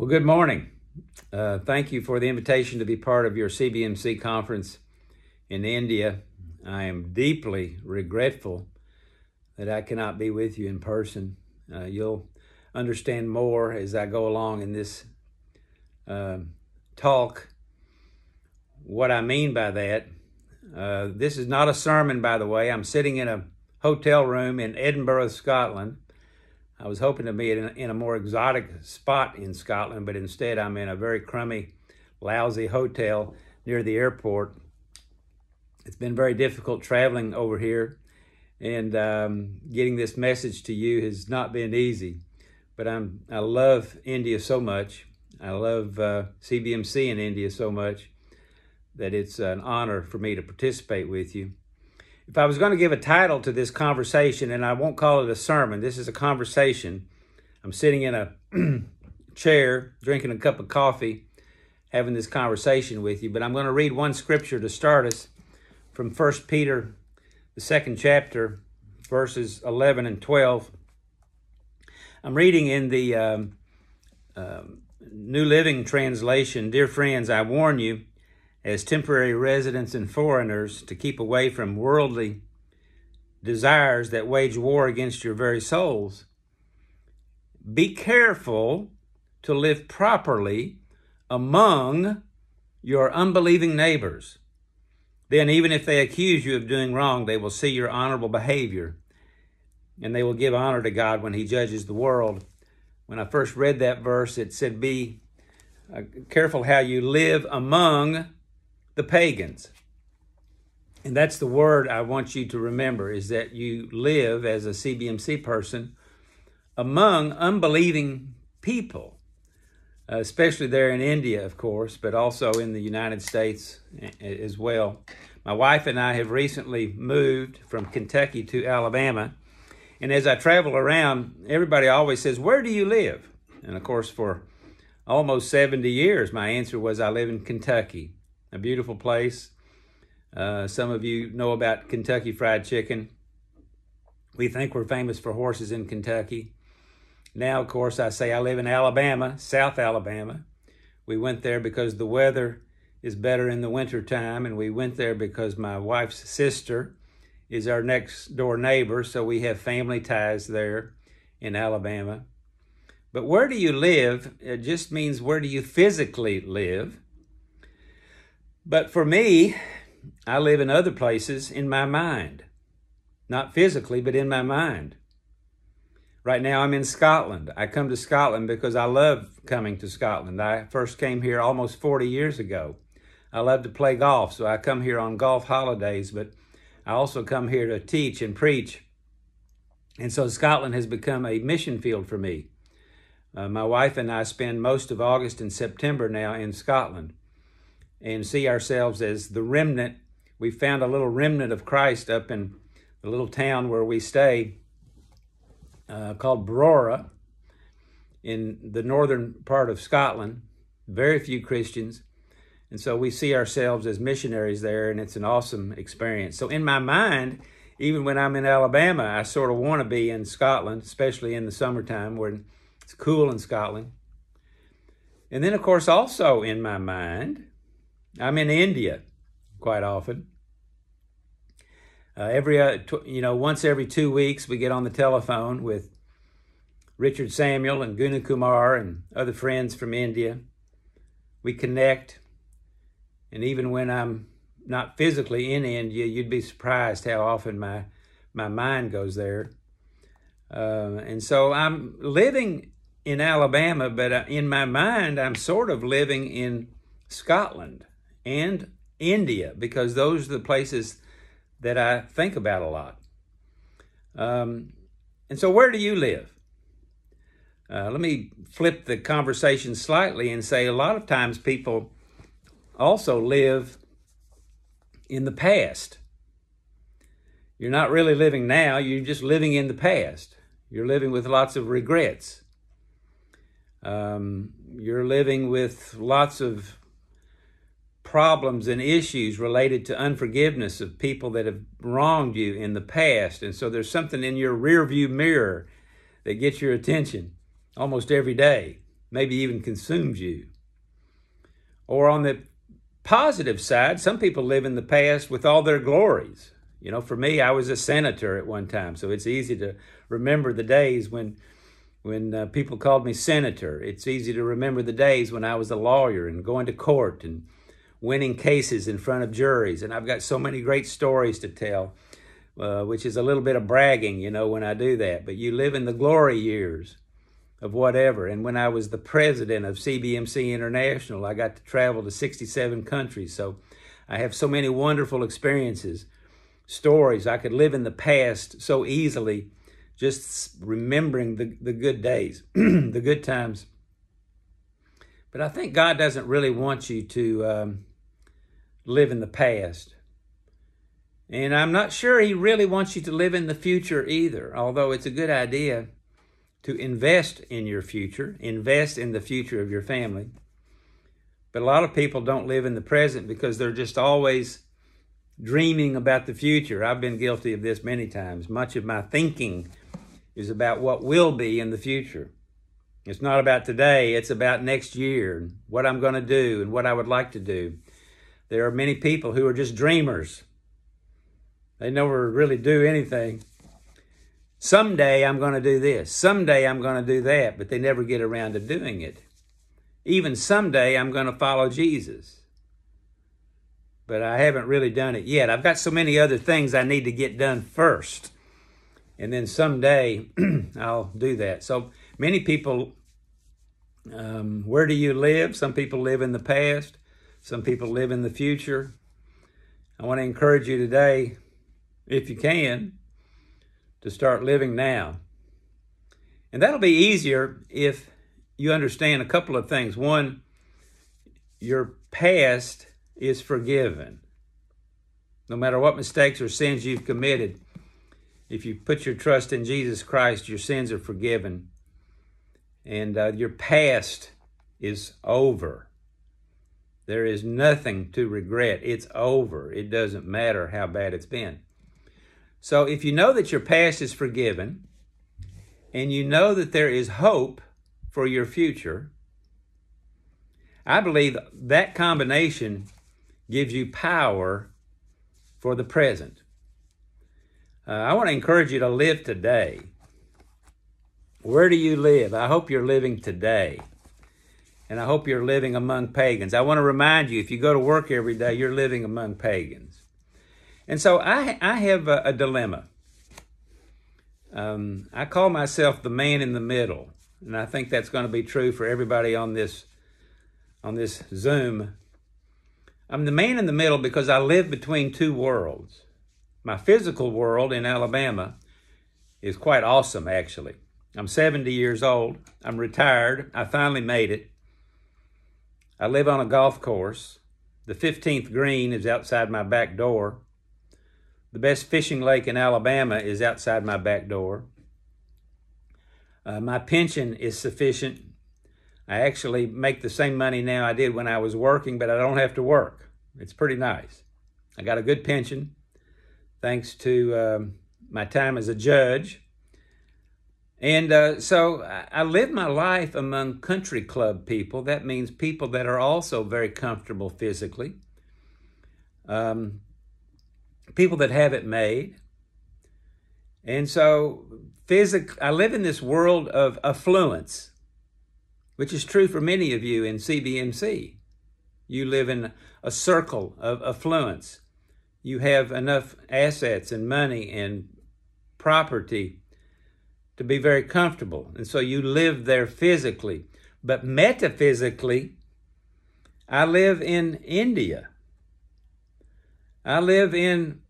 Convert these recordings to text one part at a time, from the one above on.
Well, good morning. Uh, thank you for the invitation to be part of your CBMC conference in India. I am deeply regretful that I cannot be with you in person. Uh, you'll understand more as I go along in this uh, talk. What I mean by that, uh, this is not a sermon, by the way. I'm sitting in a hotel room in Edinburgh, Scotland I was hoping to be in, in a more exotic spot in Scotland, but instead I'm in a very crummy, lousy hotel near the airport. It's been very difficult traveling over here, and um, getting this message to you has not been easy. But I'm I love India so much. I love uh, CBMC in India so much that it's an honor for me to participate with you if I was going to give a title to this conversation, and I won't call it a sermon, this is a conversation. I'm sitting in a chair, drinking a cup of coffee, having this conversation with you. But I'm going to read one scripture to start us from 1 Peter, the second chapter, verses 11 and 12. I'm reading in the um, um, New Living Translation. Dear friends, I warn you as temporary residents and foreigners to keep away from worldly desires that wage war against your very souls. Be careful to live properly among your unbelieving neighbors. Then, even if they accuse you of doing wrong, they will see your honorable behavior and they will give honor to God when He judges the world. When I first read that verse, it said, Be uh, careful how you live among the pagans. And that's the word I want you to remember is that you live as a CBMC person among unbelieving people, especially there in India, of course, but also in the United States as well. My wife and I have recently moved from Kentucky to Alabama. And as I travel around, everybody always says, Where do you live? And of course, for almost 70 years, my answer was, I live in Kentucky a beautiful place. Uh, some of you know about Kentucky Fried Chicken. We think we're famous for horses in Kentucky. Now, of course, I say I live in Alabama, South Alabama. We went there because the weather is better in the wintertime, and we went there because my wife's sister is our next door neighbor, so we have family ties there in Alabama. But where do you live? It just means where do you physically live? But for me, I live in other places in my mind. Not physically, but in my mind. Right now, I'm in Scotland. I come to Scotland because I love coming to Scotland. I first came here almost 40 years ago. I love to play golf, so I come here on golf holidays, but I also come here to teach and preach. And so Scotland has become a mission field for me. Uh, my wife and I spend most of August and September now in Scotland and see ourselves as the remnant. We found a little remnant of Christ up in the little town where we stay uh, called Brora in the northern part of Scotland. Very few Christians. And so we see ourselves as missionaries there, and it's an awesome experience. So, in my mind, even when I'm in Alabama, I sort of want to be in Scotland, especially in the summertime where it's cool in Scotland. And then, of course, also in my mind, I'm in India quite often. Uh, every uh, you know once every two weeks we get on the telephone with Richard Samuel and Guna Kumar and other friends from India. We connect, and even when I'm not physically in India, you'd be surprised how often my my mind goes there. Uh, and so I'm living in Alabama, but uh, in my mind, I'm sort of living in Scotland and India because those are the places that I think about a lot. Um, and so, where do you live? Uh, let me flip the conversation slightly and say a lot of times people also live in the past. You're not really living now, you're just living in the past. You're living with lots of regrets. Um, you're living with lots of problems and issues related to unforgiveness of people that have wronged you in the past. And so there's something in your rearview mirror that gets your attention almost every day. maybe even consumes you. Or on the positive side, some people live in the past with all their glories. You know, for me, I was a senator at one time, so it's easy to remember the days when when uh, people called me senator. It's easy to remember the days when I was a lawyer and going to court and winning cases in front of juries. And I've got so many great stories to tell, uh, which is a little bit of bragging, you know, when I do that. But you live in the glory years of whatever. And when I was the president of CBMC International, I got to travel to 67 countries. So I have so many wonderful experiences, stories. I could live in the past so easily, just remembering the, the good days, the good times. But I think God doesn't really want you to um, live in the past. And I'm not sure He really wants you to live in the future either, although it's a good idea to invest in your future, invest in the future of your family. But a lot of people don't live in the present because they're just always dreaming about the future. I've been guilty of this many times. Much of my thinking is about what will be in the future. It's not about today, it's about next year what I'm going to do and what I would like to do. There are many people who are just dreamers. They never really do anything. Someday I'm going to do this. Someday I'm going to do that, but they never get around to doing it. Even someday I'm going to follow Jesus. But I haven't really done it yet. I've got so many other things I need to get done first. And then someday I'll do that. So many people, um, where do you live? Some people live in the past, some people live in the future. I want to encourage you today, if you can, to start living now. And that'll be easier if you understand a couple of things. One, your past is forgiven. No matter what mistakes or sins you've committed, if you put your trust in Jesus Christ, your sins are forgiven. And uh, your past is over. There is nothing to regret. It's over. It doesn't matter how bad it's been. So if you know that your past is forgiven and you know that there is hope for your future, I believe that combination gives you power for the present. Uh, I want to encourage you to live today. Where do you live? I hope you're living today. And I hope you're living among pagans. I want to remind you if you go to work every day, you're living among pagans. And so I, I have a, a dilemma. Um, I call myself the man in the middle, and I think that's going to be true for everybody on this on this Zoom. I'm the man in the middle because I live between two worlds. My physical world in Alabama is quite awesome, actually. I'm 70 years old. I'm retired. I finally made it. I live on a golf course. The 15th green is outside my back door. The best fishing lake in Alabama is outside my back door. Uh, my pension is sufficient. I actually make the same money now I did when I was working, but I don't have to work. It's pretty nice. I got a good pension thanks to um, my time as a judge. And uh, so I live my life among country club people. That means people that are also very comfortable physically. Um, people that have it made. And so physic I live in this world of affluence, which is true for many of you in CBMC. You live in a circle of affluence. You have enough assets and money and property to be very comfortable. And so you live there physically. But metaphysically, I live in India. I live in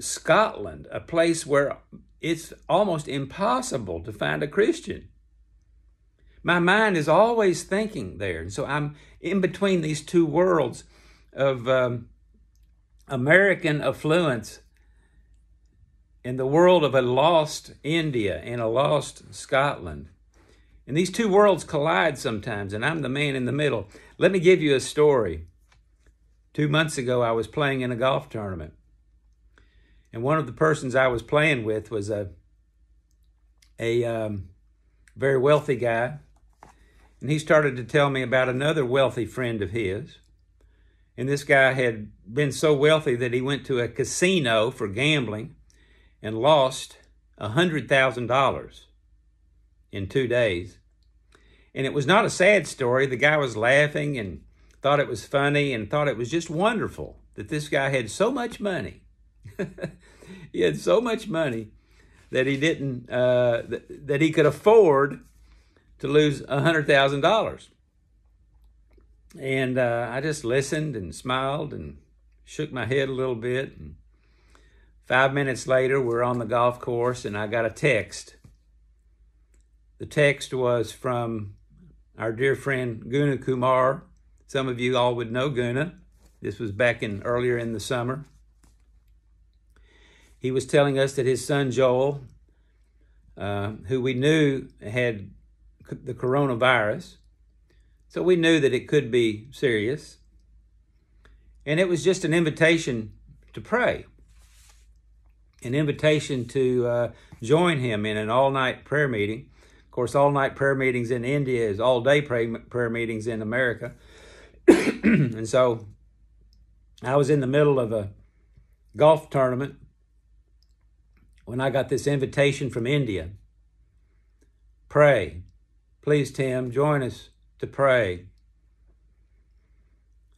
Scotland, a place where it's almost impossible to find a Christian. My mind is always thinking there. And so I'm in between these two worlds of um, American affluence and the world of a lost India and a lost Scotland. And these two worlds collide sometimes, and I'm the man in the middle. Let me give you a story. Two months ago, I was playing in a golf tournament. And one of the persons I was playing with was a, a um, very wealthy guy. And he started to tell me about another wealthy friend of his. And this guy had been so wealthy that he went to a casino for gambling and lost $100,000 in two days. And it was not a sad story. The guy was laughing and thought it was funny and thought it was just wonderful that this guy had so much money. he had so much money that he didn't uh, that, that he could afford to lose a hundred thousand dollars. And uh, I just listened and smiled and shook my head a little bit. And five minutes later, we're on the golf course, and I got a text. The text was from our dear friend Guna Kumar. Some of you all would know Guna. This was back in earlier in the summer. He was telling us that his son Joel, uh, who we knew had the coronavirus, so we knew that it could be serious. And it was just an invitation to pray, an invitation to uh, join him in an all night prayer meeting. Of course, all night prayer meetings in India is all day prayer meetings in America. and so I was in the middle of a golf tournament when I got this invitation from India. Pray. Please, Tim, join us to pray.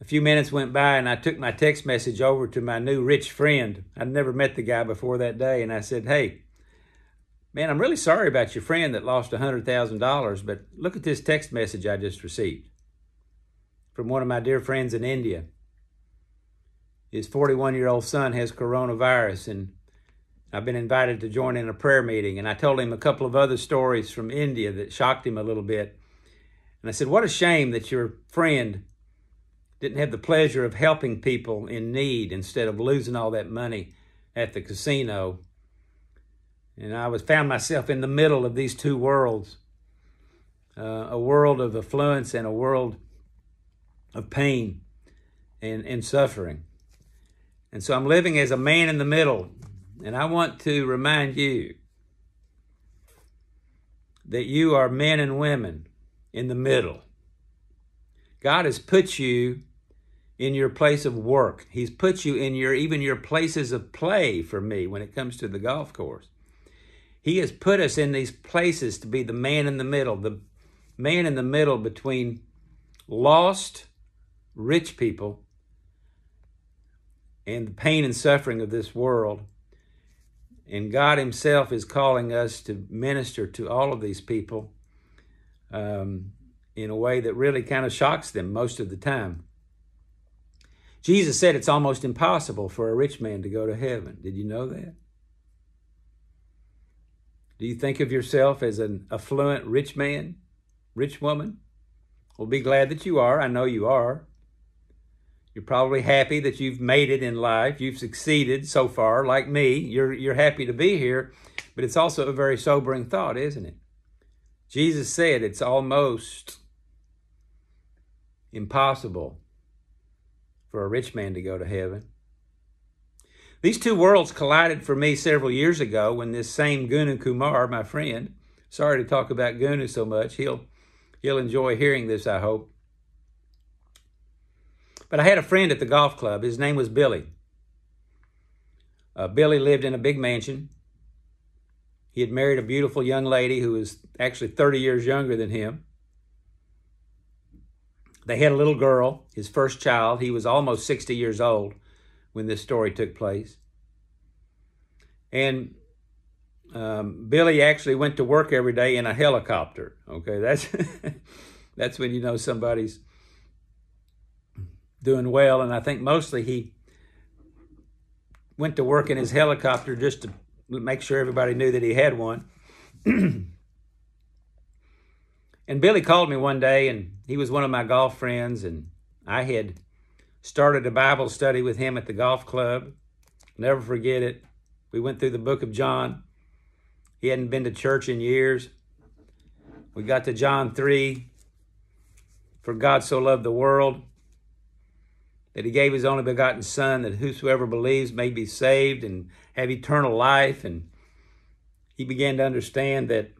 A few minutes went by and I took my text message over to my new rich friend. I'd never met the guy before that day. And I said, Hey, man, I'm really sorry about your friend that lost $100,000, but look at this text message I just received from one of my dear friends in India. His 41 year old son has coronavirus and I've been invited to join in a prayer meeting, and I told him a couple of other stories from India that shocked him a little bit. And I said, What a shame that your friend didn't have the pleasure of helping people in need instead of losing all that money at the casino. And I was found myself in the middle of these two worlds uh, a world of affluence and a world of pain and, and suffering. And so I'm living as a man in the middle, and I want to remind you that you are men and women in the middle. God has put you in your place of work. He's put you in your even your places of play for me when it comes to the golf course. He has put us in these places to be the man in the middle, the man in the middle between lost rich people and the pain and suffering of this world and God Himself is calling us to minister to all of these people um, in a way that really kind of shocks them most of the time. Jesus said it's almost impossible for a rich man to go to heaven. Did you know that? Do you think of yourself as an affluent rich man, rich woman? Well, be glad that you are. I know you are. You're probably happy that you've made it in life. You've succeeded so far, like me. You're, you're happy to be here, but it's also a very sobering thought, isn't it? Jesus said it's almost impossible for a rich man to go to heaven. These two worlds collided for me several years ago when this same Guna Kumar, my friend, sorry to talk about Gunu so much, he'll, he'll enjoy hearing this, I hope. But I had a friend at the golf club. His name was Billy. Uh, Billy lived in a big mansion. He had married a beautiful young lady who was actually 30 years younger than him. They had a little girl, his first child. He was almost 60 years old when this story took place. And um, Billy actually went to work every day in a helicopter. Okay, that's that's when you know somebody's doing well, and I think mostly he went to work in his helicopter just to make sure everybody knew that he had one. and Billy called me one day, and he was one of my golf friends, and I had started a Bible study with him at the golf club. Never forget it. We went through the book of John. He hadn't been to church in years. We got to John 3. For God so loved the world that he gave his only begotten Son, that whosoever believes may be saved and have eternal life. And he began to understand that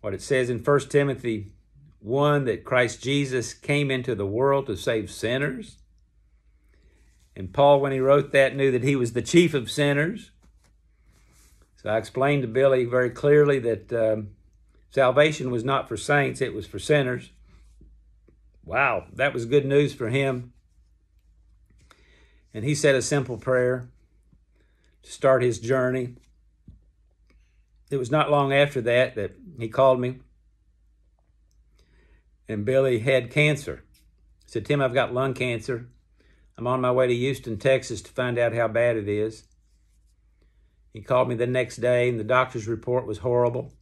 what it says in 1 Timothy one that Christ Jesus came into the world to save sinners. And Paul, when he wrote that, knew that he was the chief of sinners. So I explained to Billy very clearly that um, salvation was not for saints, it was for sinners. Wow, that was good news for him. And he said a simple prayer to start his journey. It was not long after that that he called me. And Billy had cancer. Said, Tim, I've got lung cancer. I'm on my way to Houston, Texas to find out how bad it is. He called me the next day, and the doctor's report was horrible.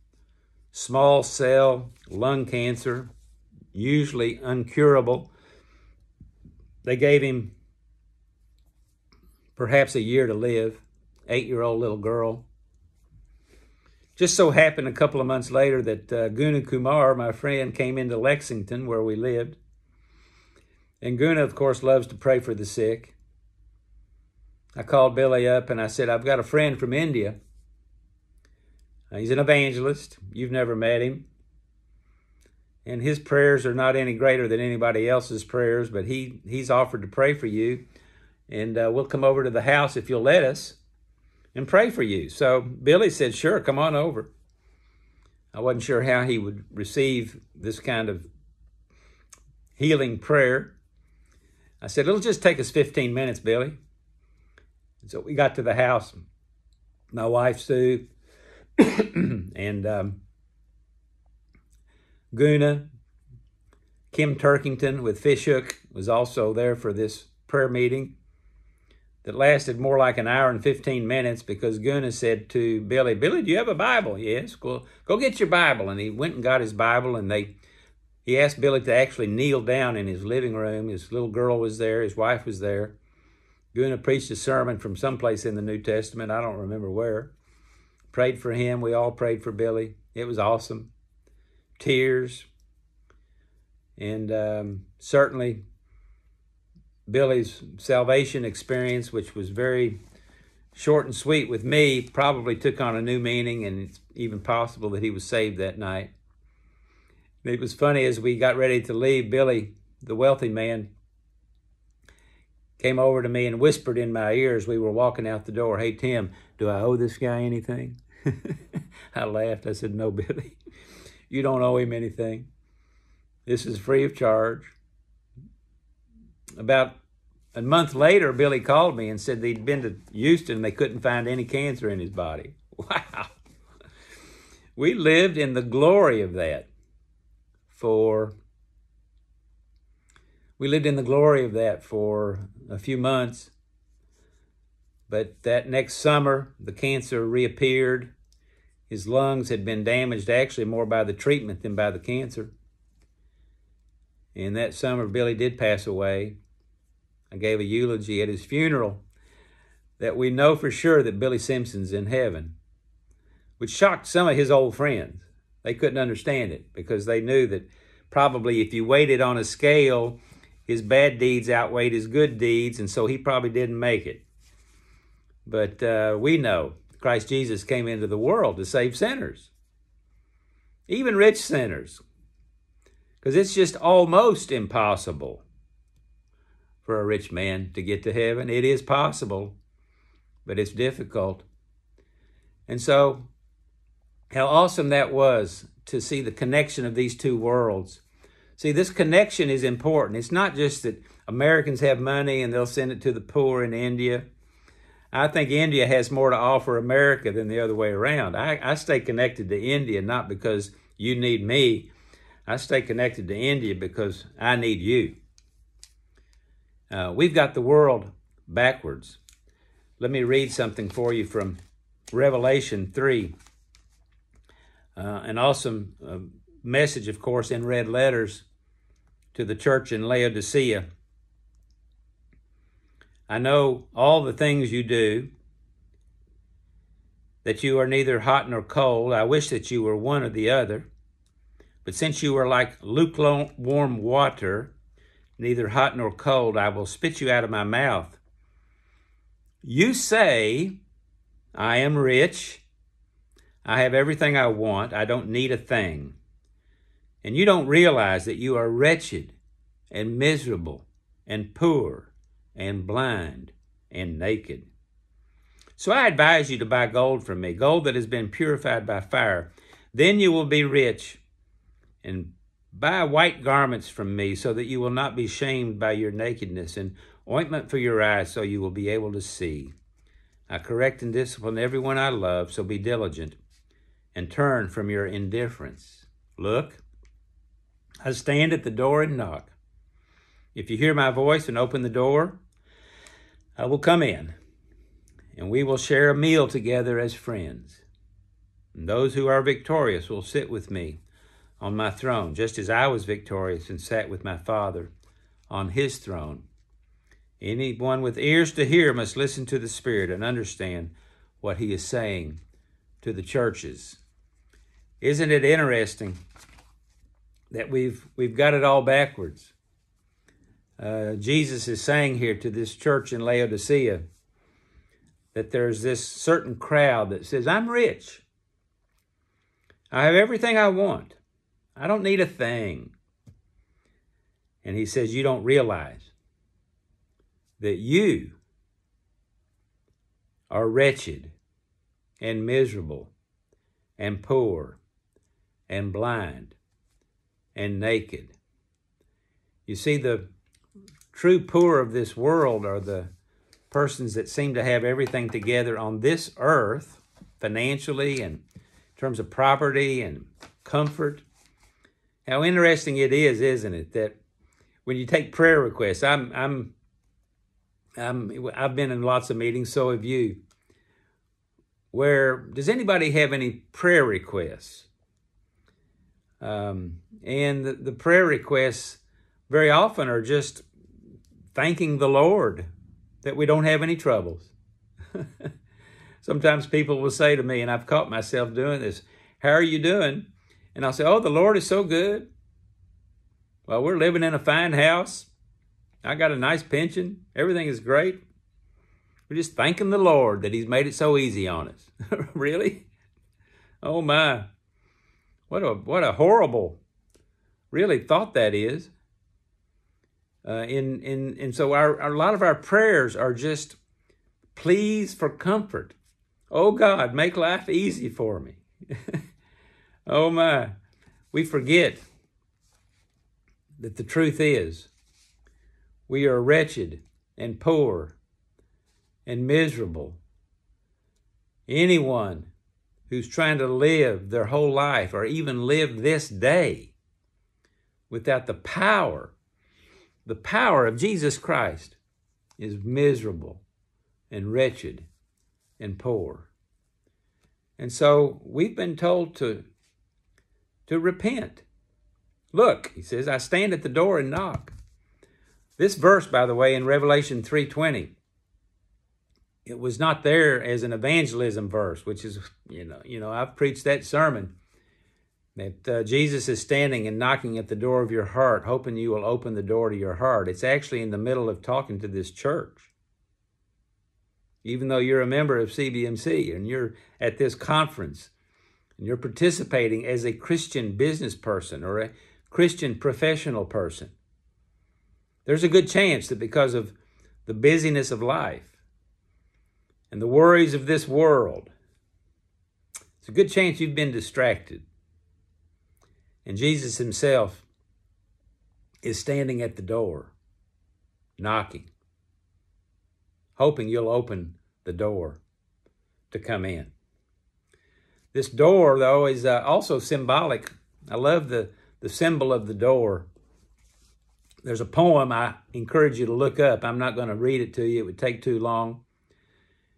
Small cell lung cancer, usually uncurable. They gave him perhaps a year to live, eight year old little girl. Just so happened a couple of months later that uh, Guna Kumar, my friend, came into Lexington where we lived. And Guna, of course, loves to pray for the sick. I called Billy up and I said, I've got a friend from India. He's an evangelist. You've never met him. And his prayers are not any greater than anybody else's prayers, but he, he's offered to pray for you. And uh, we'll come over to the house if you'll let us and pray for you. So Billy said, Sure, come on over. I wasn't sure how he would receive this kind of healing prayer. I said, It'll just take us 15 minutes, Billy. So we got to the house. My wife, Sue, and um, Guna, Kim Turkington with Fishhook was also there for this prayer meeting that lasted more like an hour and 15 minutes because Guna said to Billy, Billy, do you have a Bible? Yes. Well, go get your Bible. And he went and got his Bible and they he asked Billy to actually kneel down in his living room. His little girl was there, his wife was there. Guna preached a sermon from someplace in the New Testament. I don't remember where. Prayed for him. We all prayed for Billy. It was awesome. Tears. And um, certainly Billy's salvation experience, which was very short and sweet with me, probably took on a new meaning, and it's even possible that he was saved that night. It was funny as we got ready to leave, Billy, the wealthy man, came over to me and whispered in my ear as We were walking out the door. Hey, Tim, do I owe this guy anything? I laughed. I said, No, Billy, you don't owe him anything. This is free of charge. About a month later, Billy called me and said they'd been to Houston and they couldn't find any cancer in his body. Wow. We lived in the glory of that for we lived in the glory of that for a few months. But that next summer, the cancer reappeared. His lungs had been damaged actually more by the treatment than by the cancer. And that summer, Billy did pass away. I gave a eulogy at his funeral that we know for sure that Billy Simpson's in heaven, which shocked some of his old friends. They couldn't understand it because they knew that probably if you weighted on a scale, his bad deeds outweighed his good deeds, and so he probably didn't make it. But uh, we know Christ Jesus came into the world to save sinners, even rich sinners, because it's just almost impossible for a rich man to get to heaven. It is possible, but it's difficult. And so, how awesome that was to see the connection of these two worlds See, this connection is important. It's not just that Americans have money and they'll send it to the poor in India. I think India has more to offer America than the other way around. I, I stay connected to India not because you need me. I stay connected to India because I need you. Uh, we've got the world backwards. Let me read something for you from Revelation 3. Uh, an awesome uh, message, of course, in red letters to the church in Laodicea. I know all the things you do, that you are neither hot nor cold. I wish that you were one or the other. But since you are like lukewarm water, neither hot nor cold, I will spit you out of my mouth. You say, I am rich. I have everything I want. I don't need a thing and you don't realize that you are wretched and miserable and poor and blind and naked. So I advise you to buy gold from me, gold that has been purified by fire. Then you will be rich. And buy white garments from me so that you will not be shamed by your nakedness, and ointment for your eyes so you will be able to see. I correct and discipline everyone I love, so be diligent and turn from your indifference. Look, I stand at the door and knock. If you hear my voice and open the door, I will come in, and we will share a meal together as friends. And those who are victorious will sit with me on my throne, just as I was victorious and sat with my Father on his throne. Anyone with ears to hear must listen to the Spirit and understand what he is saying to the churches. Isn't it interesting that we've we've got it all backwards? Uh, Jesus is saying here to this church in Laodicea that there's this certain crowd that says, I'm rich. I have everything I want. I don't need a thing. And he says, You don't realize that you are wretched and miserable and poor and blind and naked. You see, the true poor of this world are the persons that seem to have everything together on this earth, financially and in terms of property and comfort. How interesting it is, isn't it, that when you take prayer requests, I'm, I'm, I'm, I've been in lots of meetings, so have you. Where does anybody have any prayer requests? Um, and the, the prayer requests very often are just thanking the Lord that we don't have any troubles. Sometimes people will say to me, and I've caught myself doing this, How are you doing? And I'll say, Oh, the Lord is so good. Well, we're living in a fine house. I got a nice pension. Everything is great. We're just thanking the Lord that He's made it so easy on us. really? Oh my. What a what a horrible really thought that is. Uh, in, in, and so our, our, a lot of our prayers are just pleas for comfort. Oh God, make life easy for me. oh my, we forget that the truth is we are wretched and poor and miserable. Anyone who's trying to live their whole life or even live this day without the power the power of Jesus Christ is miserable and wretched and poor. And so we've been told to, to repent. Look, he says, I stand at the door and knock. This verse, by the way, in Revelation 3:20, it was not there as an evangelism verse, which is, you know, you know, I've preached that sermon that uh, Jesus is standing and knocking at the door of your heart, hoping you will open the door to your heart. It's actually in the middle of talking to this church. Even though you're a member of CBMC and you're at this conference and you're participating as a Christian business person or a Christian professional person, there's a good chance that because of the busyness of life and the worries of this world, it's a good chance you've been distracted and Jesus himself is standing at the door, knocking, hoping you'll open the door to come in. This door, though, is uh, also symbolic. I love the, the symbol of the door. There's a poem I encourage you to look up. I'm not going to read it to you, it would take too long.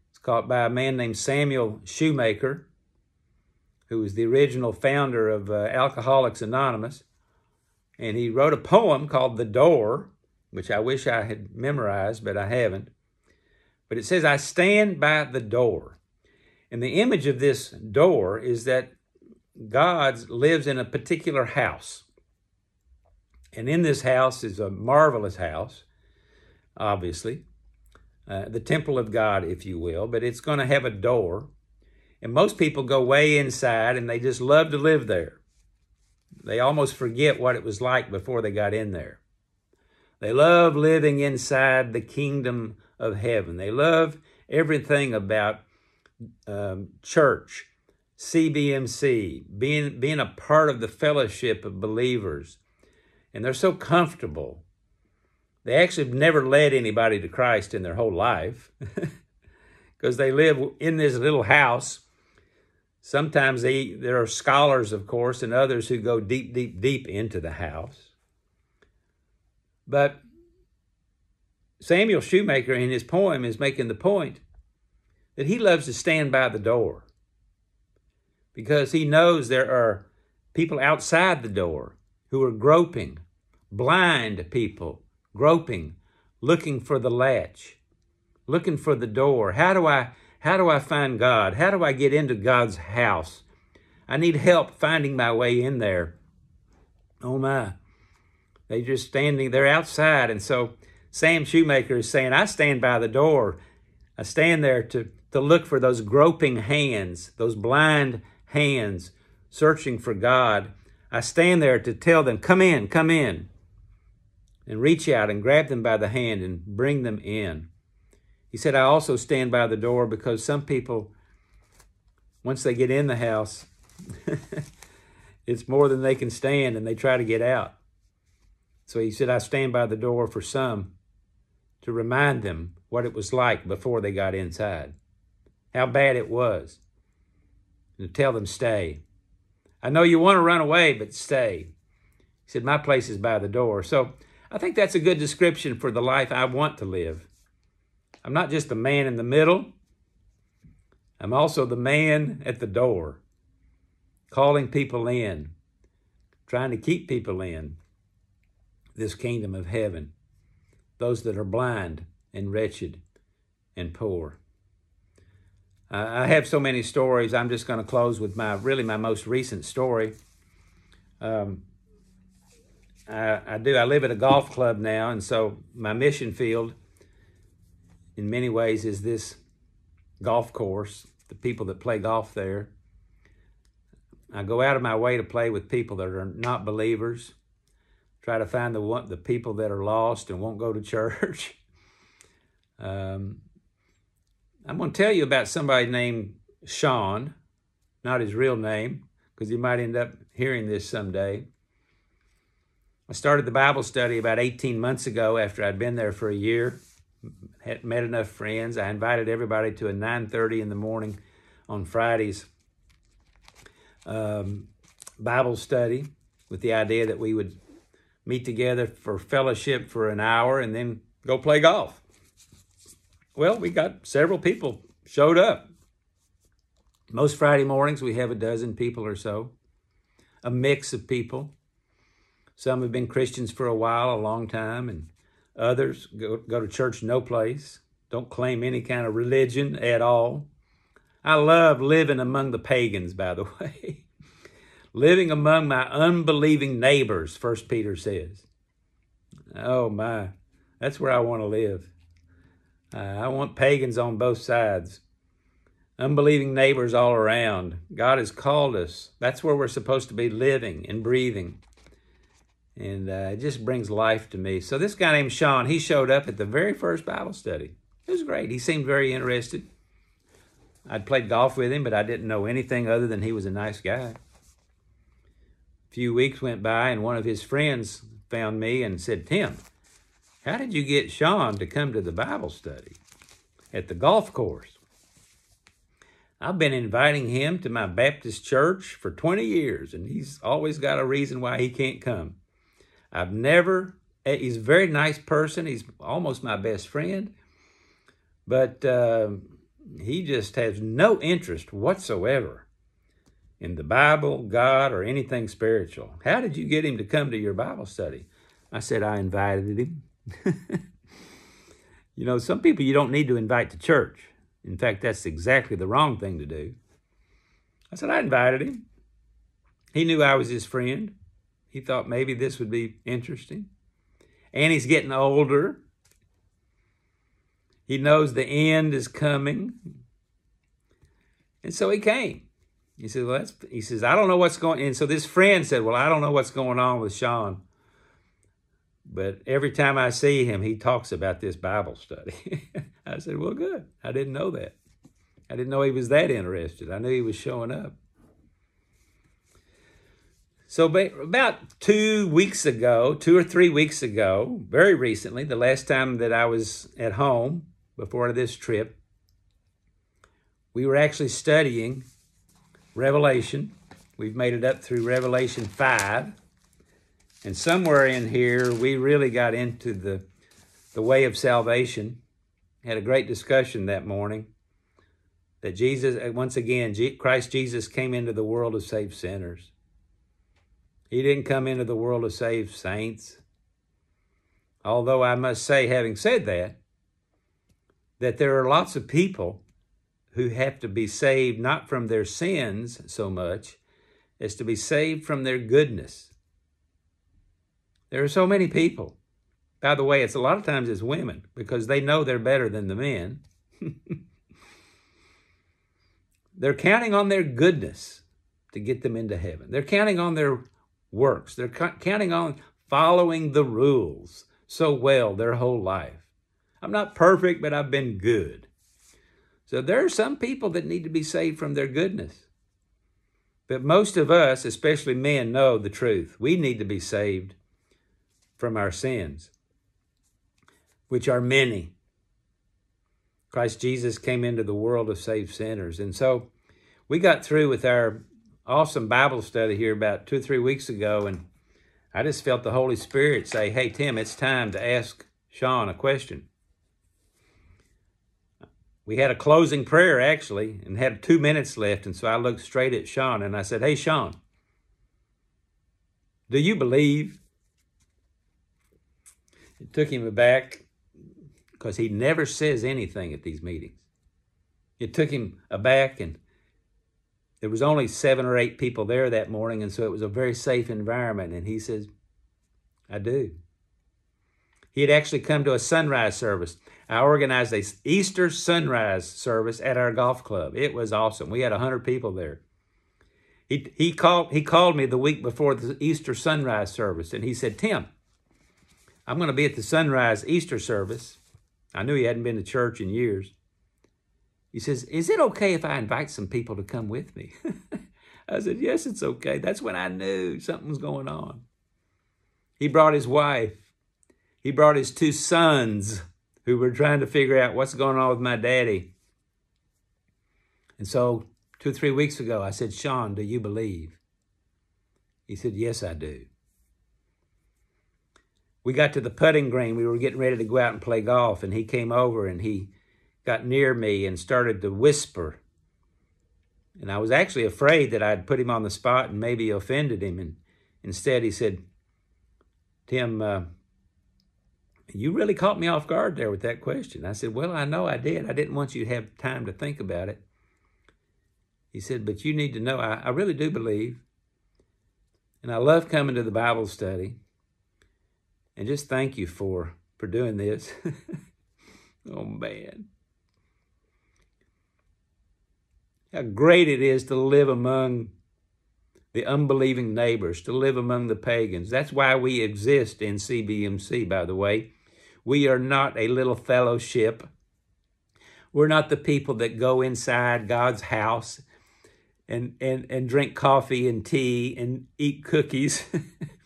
It's called by a man named Samuel Shoemaker who was the original founder of uh, Alcoholics Anonymous. And he wrote a poem called The Door, which I wish I had memorized, but I haven't. But it says, I stand by the door. And the image of this door is that God lives in a particular house. And in this house is a marvelous house, obviously, uh, the temple of God, if you will, but it's going to have a door. And most people go way inside and they just love to live there. They almost forget what it was like before they got in there. They love living inside the kingdom of heaven. They love everything about um, church, CBMC, being, being a part of the fellowship of believers. And they're so comfortable. They actually have never led anybody to Christ in their whole life because they live in this little house. Sometimes they, there are scholars, of course, and others who go deep, deep, deep into the house. But Samuel Shoemaker in his poem is making the point that he loves to stand by the door because he knows there are people outside the door who are groping, blind people groping, looking for the latch, looking for the door. How do I how do I find God? How do I get into God's house? I need help finding my way in there. Oh my. They're just standing there outside. And so Sam Shoemaker is saying, I stand by the door. I stand there to, to look for those groping hands, those blind hands searching for God. I stand there to tell them, come in, come in, and reach out and grab them by the hand and bring them in. He said, I also stand by the door because some people, once they get in the house, it's more than they can stand and they try to get out. So he said, I stand by the door for some to remind them what it was like before they got inside, how bad it was, and to tell them, stay. I know you want to run away, but stay. He said, My place is by the door. So I think that's a good description for the life I want to live. I'm not just the man in the middle, I'm also the man at the door, calling people in, trying to keep people in this kingdom of heaven, those that are blind and wretched and poor. I have so many stories. I'm just going to close with my really my most recent story. Um, I, I do. I live at a golf club now, and so my mission field, in many ways, is this golf course. The people that play golf there. I go out of my way to play with people that are not believers. Try to find the the people that are lost and won't go to church. um, I'm going to tell you about somebody named Sean, not his real name, because you might end up hearing this someday. I started the Bible study about 18 months ago after I'd been there for a year. Had met enough friends. I invited everybody to a 9:30 in the morning on Fridays um, Bible study with the idea that we would meet together for fellowship for an hour and then go play golf. Well, we got several people showed up. Most Friday mornings we have a dozen people or so, a mix of people. Some have been Christians for a while, a long time, and others go, go to church no place, don't claim any kind of religion at all. I love living among the pagans, by the way. living among my unbelieving neighbors, First Peter says. Oh my, that's where I want to live. Uh, I want pagans on both sides, unbelieving neighbors all around. God has called us. That's where we're supposed to be living and breathing and uh, it just brings life to me. So this guy named Sean, he showed up at the very first Bible study. It was great. He seemed very interested. I'd played golf with him, but I didn't know anything other than he was a nice guy. A few weeks went by, and one of his friends found me and said, Tim, how did you get Sean to come to the Bible study at the golf course? I've been inviting him to my Baptist church for 20 years, and he's always got a reason why he can't come. I've never, eh, he's a very nice person. He's almost my best friend. But uh, he just has no interest whatsoever in the Bible, God, or anything spiritual. How did you get him to come to your Bible study? I said, I invited him. you know, some people you don't need to invite to church. In fact, that's exactly the wrong thing to do. I said, I invited him. He knew I was his friend. He thought maybe this would be interesting. And he's getting older. He knows the end is coming. And so he came. He said, well, he says, I don't know what's going on. And so this friend said, well, I don't know what's going on with Sean. But every time I see him, he talks about this Bible study. I said, well, good. I didn't know that. I didn't know he was that interested. I knew he was showing up. So about two weeks ago, two or three weeks ago, very recently, the last time that I was at home before this trip, we were actually studying Revelation. We've made it up through Revelation 5. And somewhere in here, we really got into the, the way of salvation. Had a great discussion that morning that Jesus, uh, once again, Christ Jesus came into the world to save sinners. He didn't come into the world to save saints. Although I must say, having said that, that there are lots of people who have to be saved not from their sins so much as to be saved from their goodness. There are so many people. By the way, it's a lot of times it's women because they know they're better than the men. they're counting on their goodness to get them into heaven. They're counting on their works. They're counting on following the rules so well their whole life. I'm not perfect, but I've been good. So there are some people that need to be saved from their goodness. But most of us, especially men, know the truth. We need to be saved from our sins, which are many. Christ Jesus came into the world to save sinners. And so we got through with our awesome Bible study here about two or three weeks ago, and I just felt the Holy Spirit say, Hey, Tim, it's time to ask Sean a question. We had a closing prayer actually and had two minutes left, and so I looked straight at Sean and I said, Hey, Sean, do you believe? It took him aback because he never says anything at these meetings. It took him aback and there was only seven or eight people there that morning, and so it was a very safe environment. And he says, I do. He had actually come to a sunrise service. I organized a Easter sunrise service at our golf club. It was awesome. We had 100 people there. He, he, called, he called me the week before the Easter sunrise service, and he said, Tim, I'm going to be at the sunrise Easter service. I knew he hadn't been to church in years. He says, Is it okay if I invite some people to come with me? I said, Yes, it's okay. That's when I knew something was going on. He brought his wife, he brought his two sons who were trying to figure out what's going on with my daddy. And so, two or three weeks ago, I said, Sean, do you believe? He said, Yes, I do. We got to the putting green. We were getting ready to go out and play golf, and he came over and he got near me and started to whisper. And I was actually afraid that I'd put him on the spot and maybe offended him. And instead, he said, Tim, uh, you really caught me off guard there with that question. I said, Well, I know I did. I didn't want you to have time to think about it. He said, But you need to know, I, I really do believe. And I love coming to the Bible study. And just thank you for, for doing this. oh, man. how great it is to live among the unbelieving neighbors, to live among the pagans. That's why we exist in CBMC, by the way. We are not a little fellowship. We're not the people that go inside God's house and, and, and drink coffee and tea and eat cookies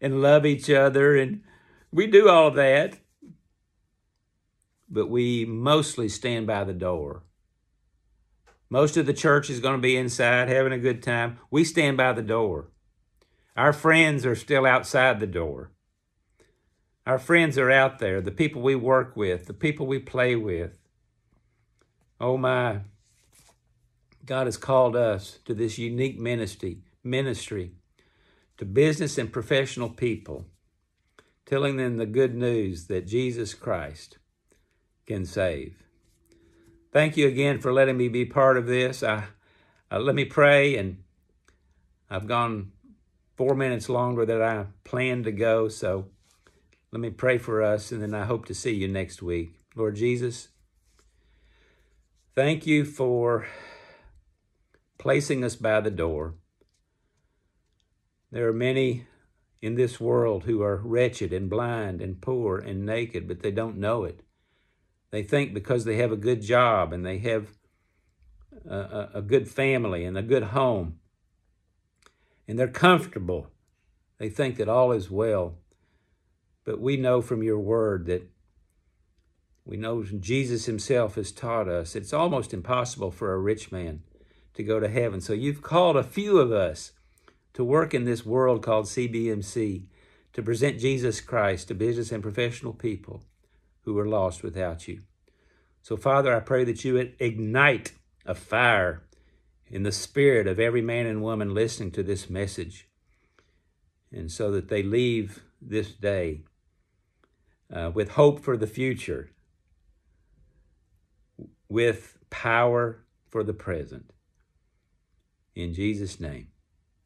and love each other. And we do all of that. But we mostly stand by the door most of the church is going to be inside having a good time. We stand by the door. Our friends are still outside the door. Our friends are out there, the people we work with, the people we play with. Oh my, God has called us to this unique ministry, ministry to business and professional people, telling them the good news that Jesus Christ can save. Thank you again for letting me be part of this. I, uh, let me pray, and I've gone four minutes longer than I planned to go. So let me pray for us, and then I hope to see you next week. Lord Jesus, thank you for placing us by the door. There are many in this world who are wretched and blind and poor and naked, but they don't know it. They think because they have a good job and they have a, a, good family and a good home and they're comfortable, they think that all is well. But we know from your word that we know Jesus himself has taught us it's almost impossible for a rich man to go to heaven. So you've called a few of us to work in this world called CBMC to present Jesus Christ to business and professional people who are lost without you. So, Father, I pray that you would ignite a fire in the spirit of every man and woman listening to this message, and so that they leave this day uh, with hope for the future, with power for the present. In Jesus' name,